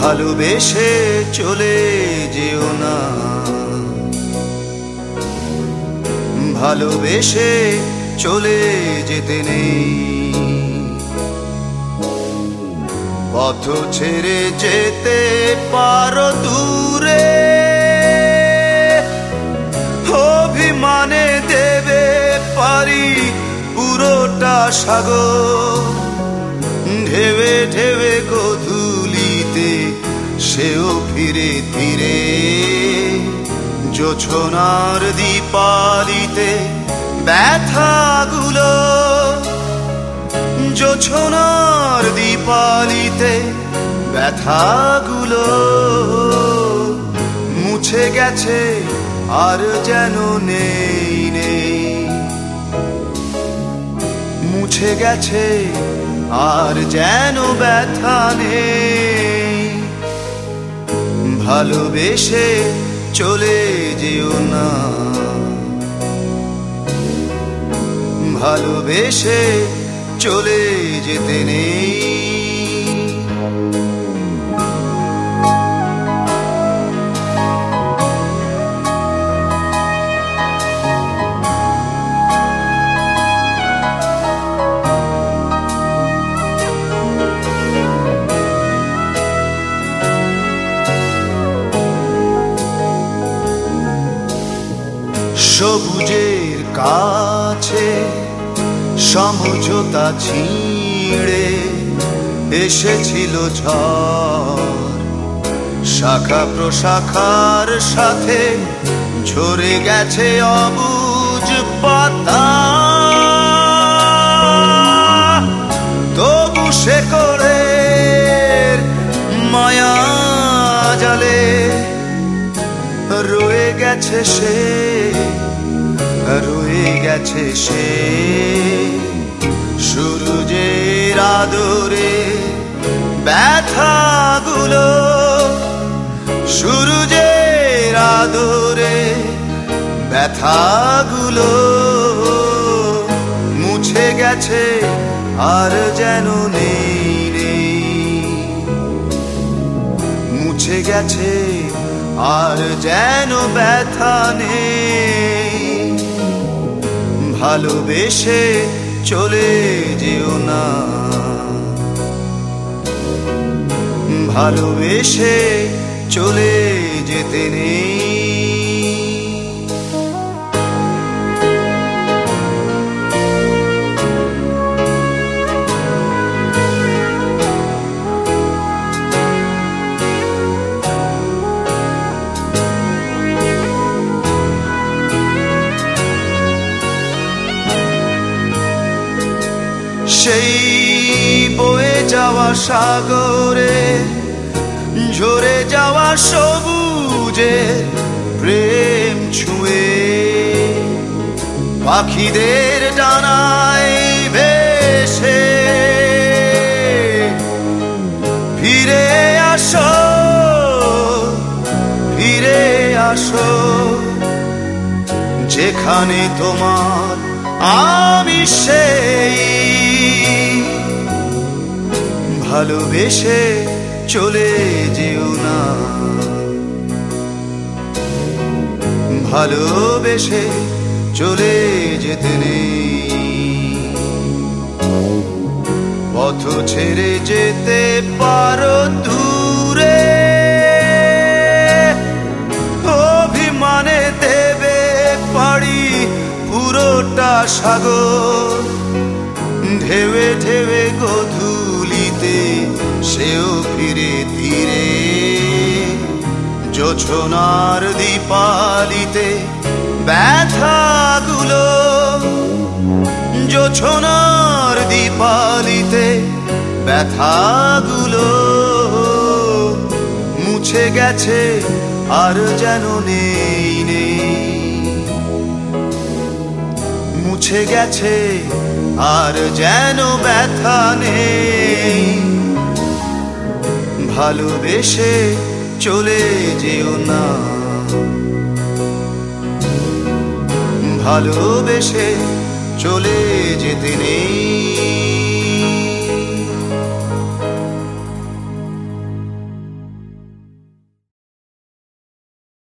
ভালোবেসে চলে যেও না। ভালোবেসে চলে যেতে নেই। পথ ছেড়ে যেতে পারো দূরে। অভিমানে দেবে পারি পুরোটা সাগর। ঢেবে ঢেবে গধুলিতে সেও ফিরে ফিরে। জোছনার দীপালিতে ব্যথাগুলো জোছনার দীপালিতে ব্যথাগুলো মুছে গেছে আর যেন নেই নেই। মুছে গেছে আর যেন ব্যথা নেই। ভালোবেসে চলে যেও না। ভালোবেসে চলে যেতে নেই। সবুজের কাছে সমঝোতা ছিঁড়ে এসেছিল ঝড়। শাখা প্রশাখার সাথে ঝরে গেছে অবুজ পাতা। তবু সে করে মায়া জালে রয়ে গেছে সে গেছে সে। সূর্যের আদরে ব্যথাগুলো সূর্যের আদরে ব্যথাগুলো মুছে গেছে আর যেন নেই মুছে গেছে আর যেন ব্যথা নেই। ভালোবেসে চলে যেও না। ভালোবেসে চলে যেতে নেই। সেই বয়ে যাওয়া সাগরে, ঝরে যাওয়া সবুজে প্রেম ছুঁয়ে। পাখিদের ডানায় ভেসে ফিরে আসো ফিরে আসো। যেখানে তোমার আমি সেই ভালোবেসে চলে যেও না। ভালোবেসে চলে যেতে নেই। পথ ছেড়ে যেতে পারো সাগর ঢেবে ঢেবে গধুলিতে সেও ফিরে ধীরে। জোছনার দীপালিতে ব্যথাগুলো জোছনার দীপালিতে ব্যথাগুলো মুছে গেছে, আর যেন নেই নেই। মুছে গেছে আর যেন ব্যথা নেই। ভালোবেসে চলে যেও না। ভালোবেসে চলে যেতে নেই।